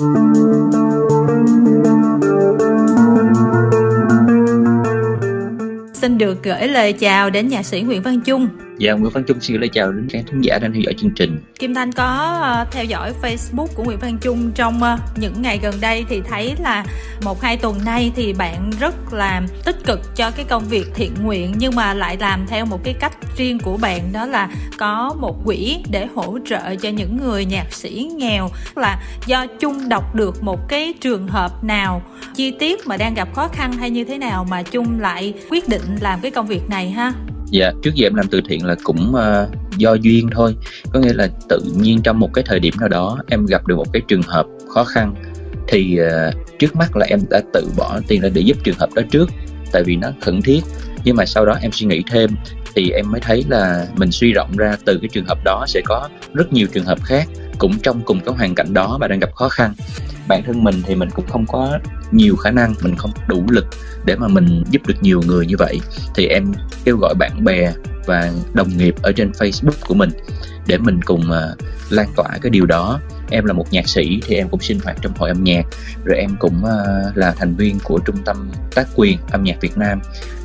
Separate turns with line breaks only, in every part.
Xin được gửi lời chào đến nhạc sĩ Nguyễn Văn Trung
Dạ, Nguyễn Văn Trung xin gửi lời chào đến các thính giả đang theo dõi chương trình.
Kim Thanh có ờ, theo dõi Facebook của Nguyễn Văn Trung trong ờ, những ngày gần đây thì thấy là một hai tuần nay thì bạn rất là tích cực cho cái công việc thiện nguyện nhưng mà lại làm theo một cái cách riêng của bạn đó là có một quỹ để hỗ trợ cho những người nhạc sĩ nghèo là do Trung đọc được một cái trường hợp nào chi tiết mà đang gặp khó khăn hay như thế nào mà Trung lại quyết định làm cái công việc này ha?
Dạ, trước giờ em làm từ thiện là cũng uh, do duyên thôi. Có nghĩa là tự nhiên trong một cái thời điểm nào đó em gặp được một cái trường hợp khó khăn thì uh, trước mắt là em đã tự bỏ tiền ra để giúp trường hợp đó trước tại vì nó khẩn thiết. Nhưng mà sau đó em suy nghĩ thêm thì em mới thấy là mình suy rộng ra từ cái trường hợp đó sẽ có rất nhiều trường hợp khác cũng trong cùng cái hoàn cảnh đó mà đang gặp khó khăn. Bản thân mình thì mình cũng không có nhiều khả năng mình không đủ lực để mà mình giúp được nhiều người như vậy. Thì em kêu gọi bạn bè và đồng nghiệp ở trên Facebook của mình để mình cùng uh, lan tỏa cái điều đó. Em là một nhạc sĩ thì em cũng sinh hoạt trong hội âm nhạc. Rồi em cũng uh, là thành viên của trung tâm tác quyền âm nhạc Việt Nam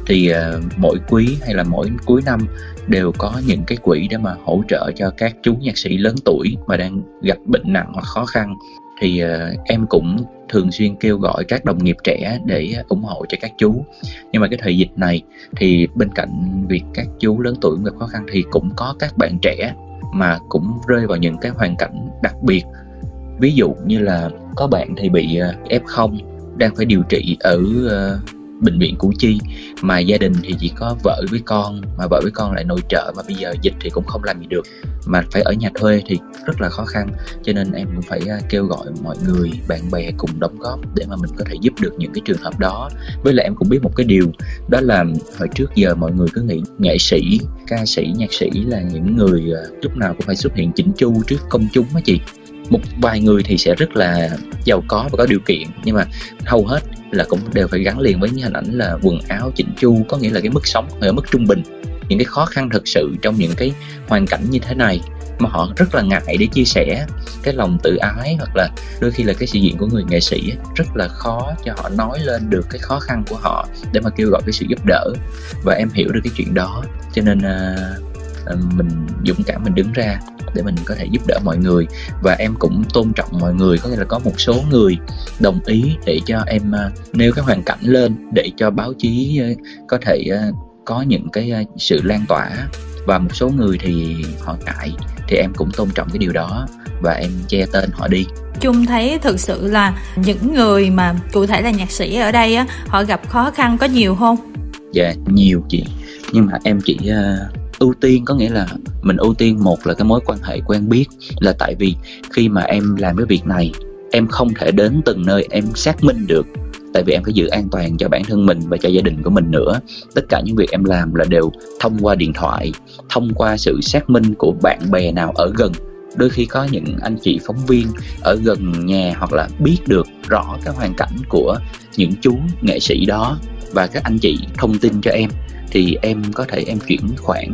thì uh, mỗi quý hay là mỗi cuối năm đều có những cái quỹ để mà hỗ trợ cho các chú nhạc sĩ lớn tuổi mà đang gặp bệnh nặng hoặc khó khăn. Thì uh, em cũng thường xuyên kêu gọi các đồng nghiệp trẻ để ủng hộ cho các chú. Nhưng mà cái thời dịch này thì bên cạnh việc các chú lớn tuổi gặp khó khăn thì cũng có các bạn trẻ mà cũng rơi vào những cái hoàn cảnh đặc biệt. Ví dụ như là có bạn thì bị ờ, f0 đang phải điều trị ở uh, bệnh viện Củ Chi, mà gia đình thì chỉ có vợ với con, mà vợ với con lại nội trợ mà bây giờ dịch thì cũng không làm gì được. Mà phải ở nhà thuê thì rất là khó khăn, cho nên em cũng phải à, kêu gọi mọi người, bạn bè cùng đóng góp để mà mình có thể giúp được những cái trường hợp đó. Với lại em cũng biết một cái điều, đó là hồi trước giờ mọi người cứ nghĩ nghệ sĩ, ca sĩ, nhạc sĩ là những người à, lúc nào cũng phải xuất hiện chỉnh chu trước công chúng á chị một vài người thì sẽ rất là giàu có và có điều kiện. Nhưng mà hầu hết là cũng đều phải gắn liền với hình ảnh là quần áo chỉnh chu có nghĩa là cái mức sống ở mức trung bình. Những cái khó khăn thực sự trong những cái hoàn cảnh như thế này mà họ rất là ngại để chia sẻ cái lòng tự ái hoặc là đôi khi là cái sự diện của người nghệ sĩ rất là khó cho họ nói lên được cái khó khăn của họ để mà kêu gọi cái sự giúp đỡ. Và em hiểu được cái chuyện đó cho nên uh, mình dũng cảm mình đứng ra để mình có thể giúp đỡ mọi người. Và em cũng tôn trọng mọi người có nghĩa là có một số người đồng ý để cho em uh, nêu cái hoàn cảnh lên để cho báo chí uh, có thể uh, có những cái uh, sự lan tỏa. Và một số người thì họ ngại thì em cũng tôn trọng cái điều đó và em che tên họ đi.
Chung thấy thực sự là những người mà cụ thể là nhạc sĩ ở đây á họ gặp khó khăn có nhiều không?
Dạ nhiều chị. Nhưng mà em chỉ uh, ưu tiên, có nghĩa là mình ưu tiên một là cái mối quan hệ quen biết, là tại vì khi mà em làm cái việc này, em không thể đến từng nơi em xác minh được, tại vì em phải giữ an toàn cho bản thân mình và cho gia đình của mình nữa. Tất cả những việc em làm là đều thông qua điện thoại, thông qua sự xác minh của bạn bè nào ở gần. Đôi khi có những anh chị phóng viên ở gần nhà hoặc là biết được rõ cái hoàn cảnh của những chú nghệ sĩ đó và các anh chị thông tin cho em, thì em có thể em chuyển khoản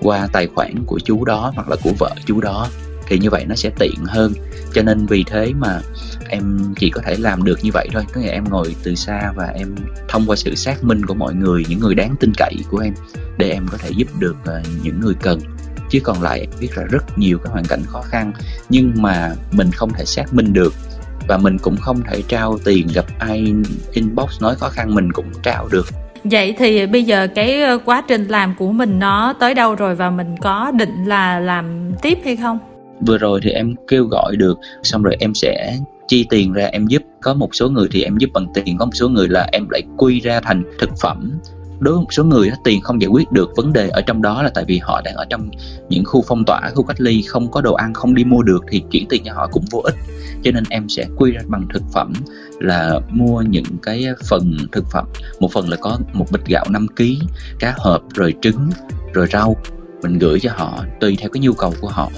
qua tài khoản của chú đó hoặc là của vợ chú đó. Thì như vậy nó sẽ tiện hơn. Cho nên vì thế mà em chỉ có thể làm được như vậy thôi. Có nghĩa em ngồi từ xa và em thông qua sự xác minh của mọi người, những người đáng tin cậy của em để em có thể giúp được ờ, những người cần. Chứ còn lại em biết là rất nhiều cái hoàn cảnh khó khăn, nhưng mà mình không thể xác minh được và mình cũng không thể trao tiền gặp ai inbox nói khó khăn mình cũng trao được.
Vậy thì bây giờ cái ờ, quá trình làm của mình nó tới đâu rồi và mình có định là làm tiếp hay không?
Vừa rồi thì em kêu gọi được xong rồi em sẽ chi tiền ra em giúp. Có một số người thì em giúp bằng tiền có một số người là em lại quy ra thành thực phẩm đối với một số người tiền không giải quyết được vấn đề ở trong đó là tại vì họ đang ở trong những khu phong tỏa, khu cách ly, không có đồ ăn, không đi mua được thì chuyển tiền cho họ cũng vô ích. Cho nên em sẽ quy ra bằng thực phẩm là mua những cái phần thực phẩm. Một phần là có một bịch gạo 5 kg cá hộp, rồi trứng, rồi rau. Mình gửi cho họ tùy theo cái nhu cầu của họ.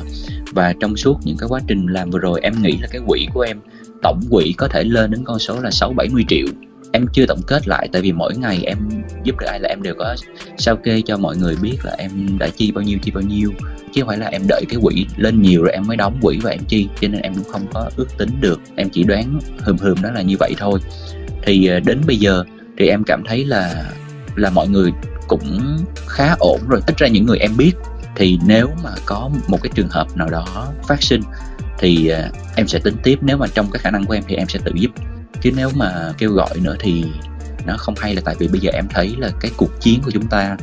Và trong suốt những cái quá trình làm vừa rồi, em nghĩ là cái quỹ của em, tổng quỹ có thể lên đến con số là 6 70 triệu em chưa tổng kết lại, tại vì mỗi ngày em giúp được ai là em đều có sao kê cho mọi người biết là em đã chi bao nhiêu, chi bao nhiêu. Chứ không phải là em đợi cái quỹ lên nhiều rồi em mới đóng quỹ và em chi, cho nên em cũng không có ước tính được. Em chỉ đoán hừm hừm đó là như vậy thôi. Thì ờ, đến bây giờ thì em cảm thấy là là mọi người cũng khá ổn rồi. Ít ra những người em biết thì nếu mà có một cái trường hợp nào đó phát sinh thì ờ, em sẽ tính tiếp. Nếu mà trong cái khả năng của em thì em sẽ tự giúp chứ nếu mà kêu gọi nữa thì nó không hay là tại vì bây giờ em thấy là cái cuộc chiến của chúng ta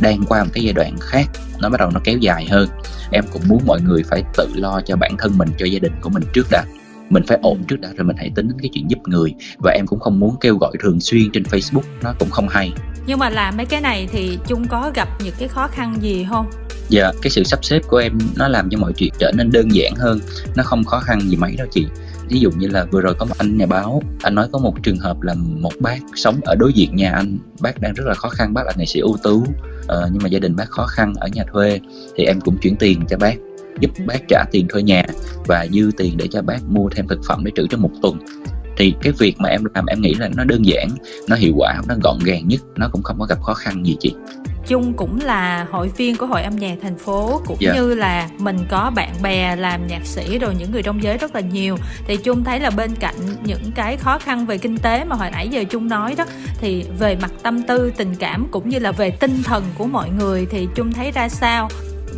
đang qua một cái giai đoạn khác nó bắt đầu nó kéo dài hơn. Em cũng muốn mọi người phải tự lo cho bản thân mình cho gia đình của mình trước đã. Mình phải ổn trước đã rồi mình hãy tính đến cái chuyện giúp người. Và em cũng không muốn kêu gọi thường xuyên trên facebook nó cũng không hay.
Nhưng mà làm mấy cái này thì chung có gặp những cái khó khăn gì không?
Dạ cái sự sắp xếp của em nó làm cho mọi chuyện trở nên đơn giản hơn. Nó không khó khăn gì mấy đâu chị ví dụ như là vừa rồi có một anh nhà báo anh nói có một trường hợp là một bác sống ở đối diện nhà anh. Bác đang rất là khó khăn bác là nghệ sĩ ưu tú uh, nhưng mà gia đình bác khó khăn ở nhà thuê thì em cũng chuyển tiền cho bác giúp bác trả tiền thuê nhà và dư tiền để cho bác mua thêm thực phẩm để trữ trong một tuần. Thì cái việc mà em làm em nghĩ là nó đơn giản nó hiệu quả nó gọn gàng nhất nó cũng không có gặp khó khăn gì chị.
Chung cũng là hội viên của hội âm nhạc thành phố cũng yeah. Dạ. như là mình có bạn bè làm nhạc sĩ rồi những người trong giới rất là nhiều thì Chung thấy là bên cạnh những cái khó khăn về kinh tế mà hồi nãy giờ Chung nói đó thì về mặt tâm tư tình cảm cũng như là về tinh thần của mọi người thì Chung thấy ra sao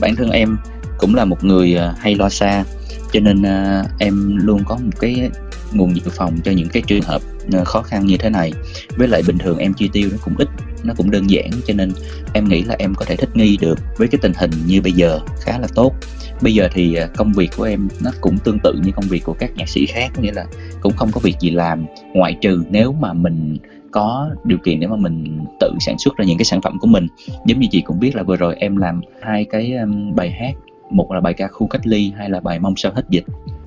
bản thân em cũng là một người à, hay lo xa cho nên uh, em luôn có một cái nguồn dự phòng cho những cái trường hợp uh, khó khăn như thế này với lại bình thường em chi tiêu nó cũng ít nó cũng đơn giản, cho nên em nghĩ là em có thể thích nghi được với cái tình hình như bây giờ, khá là tốt. Bây giờ thì à, công việc của em nó cũng tương tự như công việc của các nhạc sĩ khác nghĩa là cũng không có việc gì làm, ngoại trừ nếu mà mình có điều kiện để mà mình tự sản xuất ra những cái sản phẩm của mình. Giống như chị cũng biết là vừa rồi em làm hai cái bài hát, một là bài ca khu cách ly hay là bài mong sao hết dịch.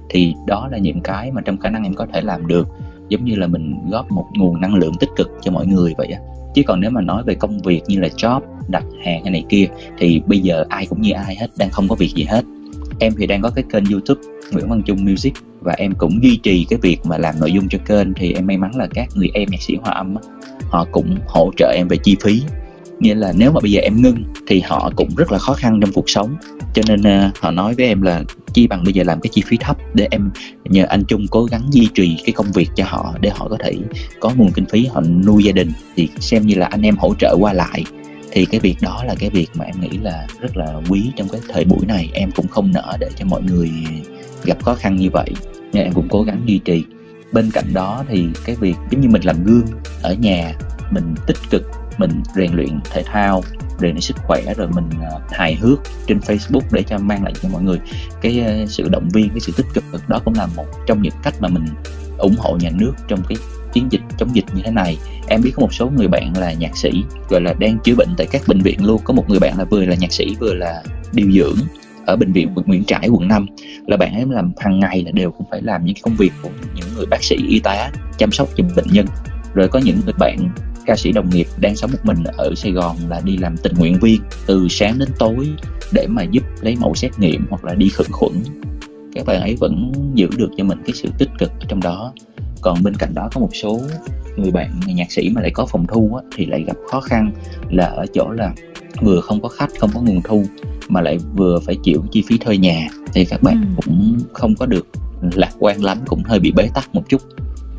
Thì đó là những cái mà trong khả năng em có thể làm được, giống như là mình góp một nguồn năng lượng tích cực cho mọi người vậy á chứ còn nếu mà nói về công việc như là job, đặt hàng hay này kia, thì bây giờ ai cũng như ai hết, đang không có việc gì hết. Em thì đang có cái kênh youtube Nguyễn Văn Trung Music, và em cũng duy trì cái việc mà làm nội dung cho kênh, thì em may mắn là các người em nhạc sĩ hòa âm họ cũng hỗ trợ em về chi phí nghĩa là nếu mà bây giờ em ngưng thì họ cũng rất là khó khăn trong cuộc sống. Cho nên uh, họ nói với em là chi bằng bây giờ làm cái chi phí thấp để em nhờ anh Trung cố gắng duy trì cái công việc cho họ để họ có thể có nguồn kinh phí họ nuôi gia đình. Thì xem như là anh em hỗ trợ qua lại. Thì cái việc đó là cái việc mà em nghĩ là rất là quý trong cái thời buổi này. Em cũng không nỡ để cho mọi người gặp khó khăn như vậy nên em cũng cố gắng duy trì. Bên cạnh đó thì cái việc giống như mình làm gương ở nhà mình tích cực mình rèn luyện thể thao, rèn luyện sức khỏe, rồi mình à, hài hước trên Facebook để cho mang lại cho mọi người cái à, sự động viên, cái sự tích cực. Đó cũng là một trong những cách mà mình ủng hộ nhà nước trong cái chiến dịch chống dịch như thế này. Em biết có một số người bạn là nhạc sĩ, gọi là đang chữa bệnh tại các bệnh viện luôn. Có một người bạn là vừa là nhạc sĩ, vừa là điều dưỡng ở bệnh viện Nguyễn Trãi, quận 5 là bạn ấy làm hàng ngày là đều cũng phải làm những công việc của những người bác sĩ y tá chăm sóc cho bệnh nhân. Rồi có những người bạn ca sĩ đồng nghiệp đang sống một mình ở Sài Gòn là đi làm tình nguyện viên từ sáng đến tối để mà giúp lấy mẫu xét nghiệm hoặc là đi khử khuẩn. Các bạn ấy vẫn giữ được cho mình cái sự tích cực trong đó. Còn bên cạnh đó có một số người bạn người nhạc sĩ mà lại có phòng thu á, thì lại gặp khó khăn là ở chỗ là vừa không có khách không có nguồn thu mà lại vừa phải chịu chi phí thuê nhà. Thì các bạn ừ. cũng không có được lạc quan lắm cũng hơi bị bế tắc một chút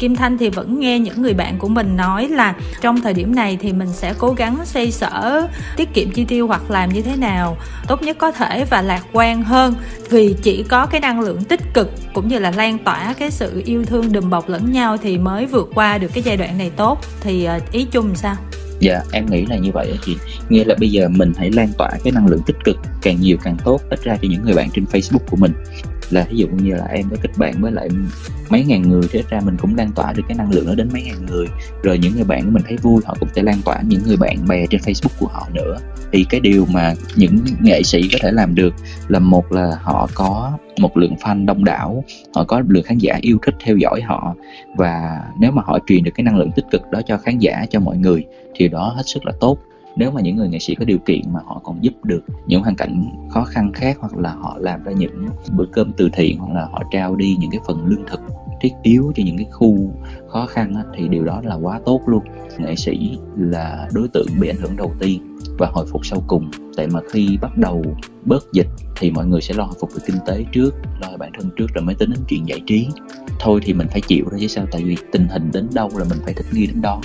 Kim Thanh thì vẫn nghe những người bạn của mình nói là trong thời điểm này thì mình sẽ cố gắng xây sở, tiết kiệm chi tiêu hoặc làm như thế nào tốt nhất có thể và lạc quan hơn. Vì chỉ có cái năng lượng tích cực cũng như là lan tỏa cái sự yêu thương đùm bọc lẫn nhau thì mới vượt qua được cái giai đoạn này tốt. Thì ờ, ý chung sao?
Dạ em nghĩ là như vậy đó chị. Nghĩa là bây giờ mình hãy lan tỏa cái năng lượng tích cực càng nhiều càng tốt, ít ra cho những người bạn trên facebook của mình là ví dụ như là em có kết bạn với lại mấy ngàn người thì ra mình cũng lan tỏa được cái năng lượng đó đến mấy ngàn người. Rồi những người bạn của mình thấy vui, họ cũng sẽ lan tỏa những người bạn bè trên facebook của họ nữa. Thì cái điều mà những nghệ sĩ có thể làm được là một là họ có một lượng fan đông đảo, họ có lượng khán giả yêu thích, theo dõi họ. Và nếu mà họ truyền được cái năng lượng tích cực đó cho khán giả, cho mọi người, thì đó hết sức là tốt nếu mà những người nghệ sĩ có điều kiện mà họ còn giúp được những hoàn cảnh khó khăn khác hoặc là họ làm ra những bữa cơm từ thiện hoặc là họ trao đi những cái phần lương thực thiết yếu cho những cái khu khó khăn á, thì điều đó là quá tốt luôn. Nghệ sĩ là đối tượng bị ảnh hưởng đầu tiên và hồi phục sau cùng. Tại mà khi bắt đầu bớt dịch thì mọi người sẽ lo hồi phục về kinh tế trước lo bản thân trước rồi mới tính đến chuyện giải trí. Thôi thì mình phải chịu thôi chứ sao? Tại vì tình hình đến đâu là mình phải thích nghi đến đó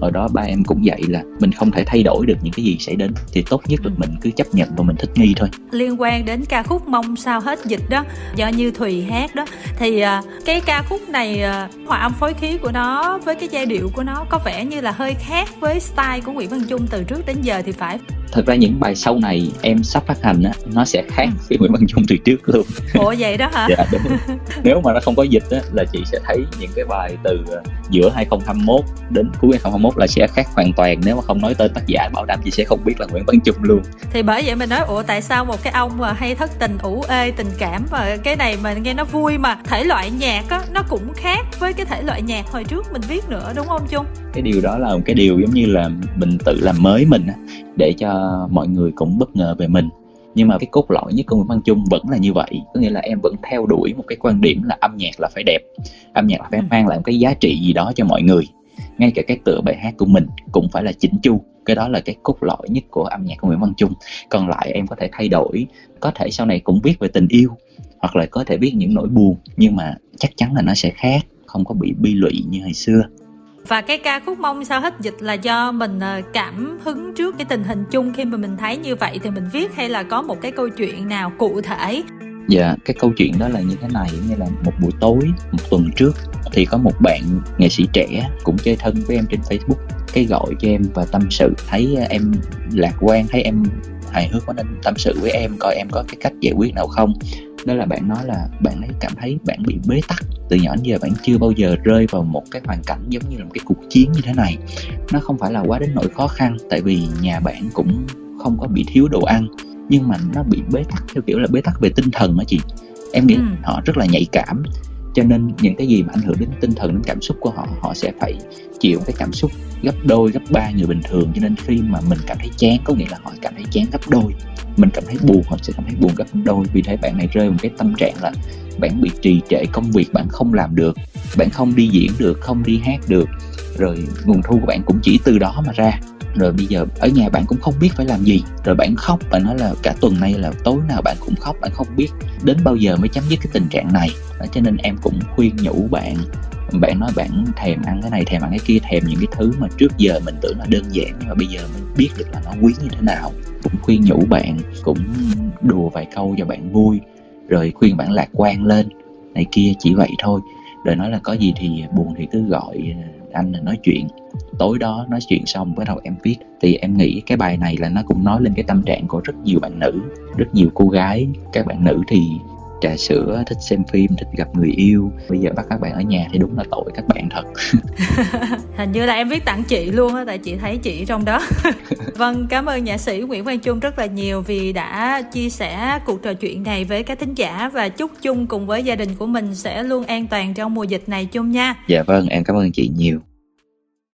hồi đó ba em cũng dạy là mình không thể thay đổi được những cái gì xảy đến thì tốt nhất là ừ. mình cứ chấp nhận và mình thích nghi thôi
liên quan đến ca khúc mong sao hết dịch đó do như thùy hát đó thì à, cái ca khúc này à, hòa âm phối khí của nó với cái giai điệu của nó có vẻ như là hơi khác với style của nguyễn văn trung từ trước đến giờ thì phải
thật ra những bài sau này em sắp phát hành á nó sẽ khác ừ. với Nguyễn Văn Trung từ trước luôn.
Ủa vậy đó hả?
Dạ đúng. Nếu mà nó không có dịch á là chị sẽ thấy những cái bài từ ờ, giữa 2021 đến cuối 2021 là sẽ khác hoàn toàn. Nếu mà không nói tên tác giả bảo đảm chị sẽ không biết là Nguyễn Văn Trung luôn.
Thì bởi vậy mình nói ủa tại sao một cái ông mà hay thất tình ủ ê tình cảm và cái này mà nghe nó vui mà thể loại nhạc á nó cũng khác với cái thể loại nhạc hồi trước mình viết nữa đúng không Trung?
Cái điều đó là một cái điều giống như là mình tự làm mới mình á để cho mọi người cũng bất ngờ về mình. Nhưng mà cái cốt lõi nhất của Nguyễn Văn Trung vẫn là như vậy. Có nghĩa là em vẫn theo đuổi một cái quan điểm là âm nhạc là phải đẹp. Âm nhạc là phải ừ. mang lại một cái giá trị gì đó cho mọi người. Ngay cả cái tựa bài hát của mình cũng phải là chỉnh chu. Cái đó là cái cốt lõi nhất của âm nhạc của Nguyễn Văn Trung còn lại em có thể thay đổi. Có thể sau này cũng viết về tình yêu. Hoặc là có thể viết những nỗi buồn. Nhưng mà chắc chắn là nó sẽ khác. Không có bị bi lụy như hồi xưa
và cái ca khúc mong sao hết dịch là do mình ờ, cảm hứng trước cái tình hình chung. Khi mà mình thấy như vậy thì mình viết hay là có một cái câu chuyện nào cụ thể?
Dạ cái câu chuyện đó là như thế này, như là một buổi tối, một tuần trước thì có một bạn nghệ sĩ trẻ cũng chơi thân với em trên facebook. Cái gọi cho em và tâm sự, thấy ờ, em lạc quan, thấy em hài hước quá nên tâm sự với em, coi em có cái cách giải quyết nào không đó là bạn nói là bạn ấy cảm thấy bạn bị bế tắc. Từ nhỏ đến giờ bạn chưa bao giờ rơi vào một cái hoàn cảnh giống như là một cái cuộc chiến như thế này. Nó không phải là quá đến nỗi khó khăn tại vì nhà bạn cũng không có bị thiếu đồ ăn. Nhưng mà nó bị bế tắc theo kiểu là bế tắc về tinh thần đó chị. Em nghĩ ừ. họ rất là nhạy cảm. Cho nên những cái gì mà ảnh hưởng đến tinh thần đến cảm xúc của họ họ sẽ phải chịu cái cảm xúc gấp đôi gấp ba người bình thường. Cho nên khi mà mình cảm thấy chán có nghĩa là họ cảm thấy chán gấp đôi mình cảm thấy buồn họ sẽ cảm thấy buồn gấp đôi. Vì thấy bạn này rơi vào cái tâm trạng là bạn bị trì trệ công việc bạn không làm được bạn không đi diễn được không đi hát được. Rồi nguồn thu của bạn cũng chỉ từ đó mà ra. Rồi bây giờ ở nhà bạn cũng không biết phải làm gì. Rồi bạn khóc bạn nói là cả tuần nay là tối nào bạn cũng khóc bạn không biết đến bao giờ mới chấm dứt cái tình trạng này. Đó, cho nên em cũng khuyên nhủ bạn bạn nói bạn thèm ăn cái này, thèm ăn cái kia, thèm những cái thứ mà trước giờ mình tưởng là đơn giản, nhưng mà bây giờ mình biết được là nó quý như thế nào. Cũng khuyên nhủ bạn, cũng đùa vài câu cho bạn vui, rồi khuyên bạn lạc quan lên, này kia chỉ vậy thôi. Rồi nói là có gì thì buồn thì cứ gọi à, anh nói chuyện. Tối đó nói chuyện xong, bắt đầu em viết. Thì em nghĩ cái bài này là nó cũng nói lên cái tâm trạng của rất nhiều bạn nữ, rất nhiều cô gái, các bạn nữ thì trà sữa thích xem phim thích gặp người yêu. Bây giờ bắt các bạn ở nhà thì đúng là tội các bạn thật.
Hình như là em viết tặng chị luôn á tại chị thấy chị trong đó. Vâng cảm ơn nhạc sĩ nguyễn văn trung rất là nhiều vì đã chia sẻ cuộc trò chuyện này với các thính giả và chúc chung cùng với gia đình của mình sẽ luôn an toàn trong mùa dịch này chung nha.
Dạ vâng em cảm ơn chị nhiều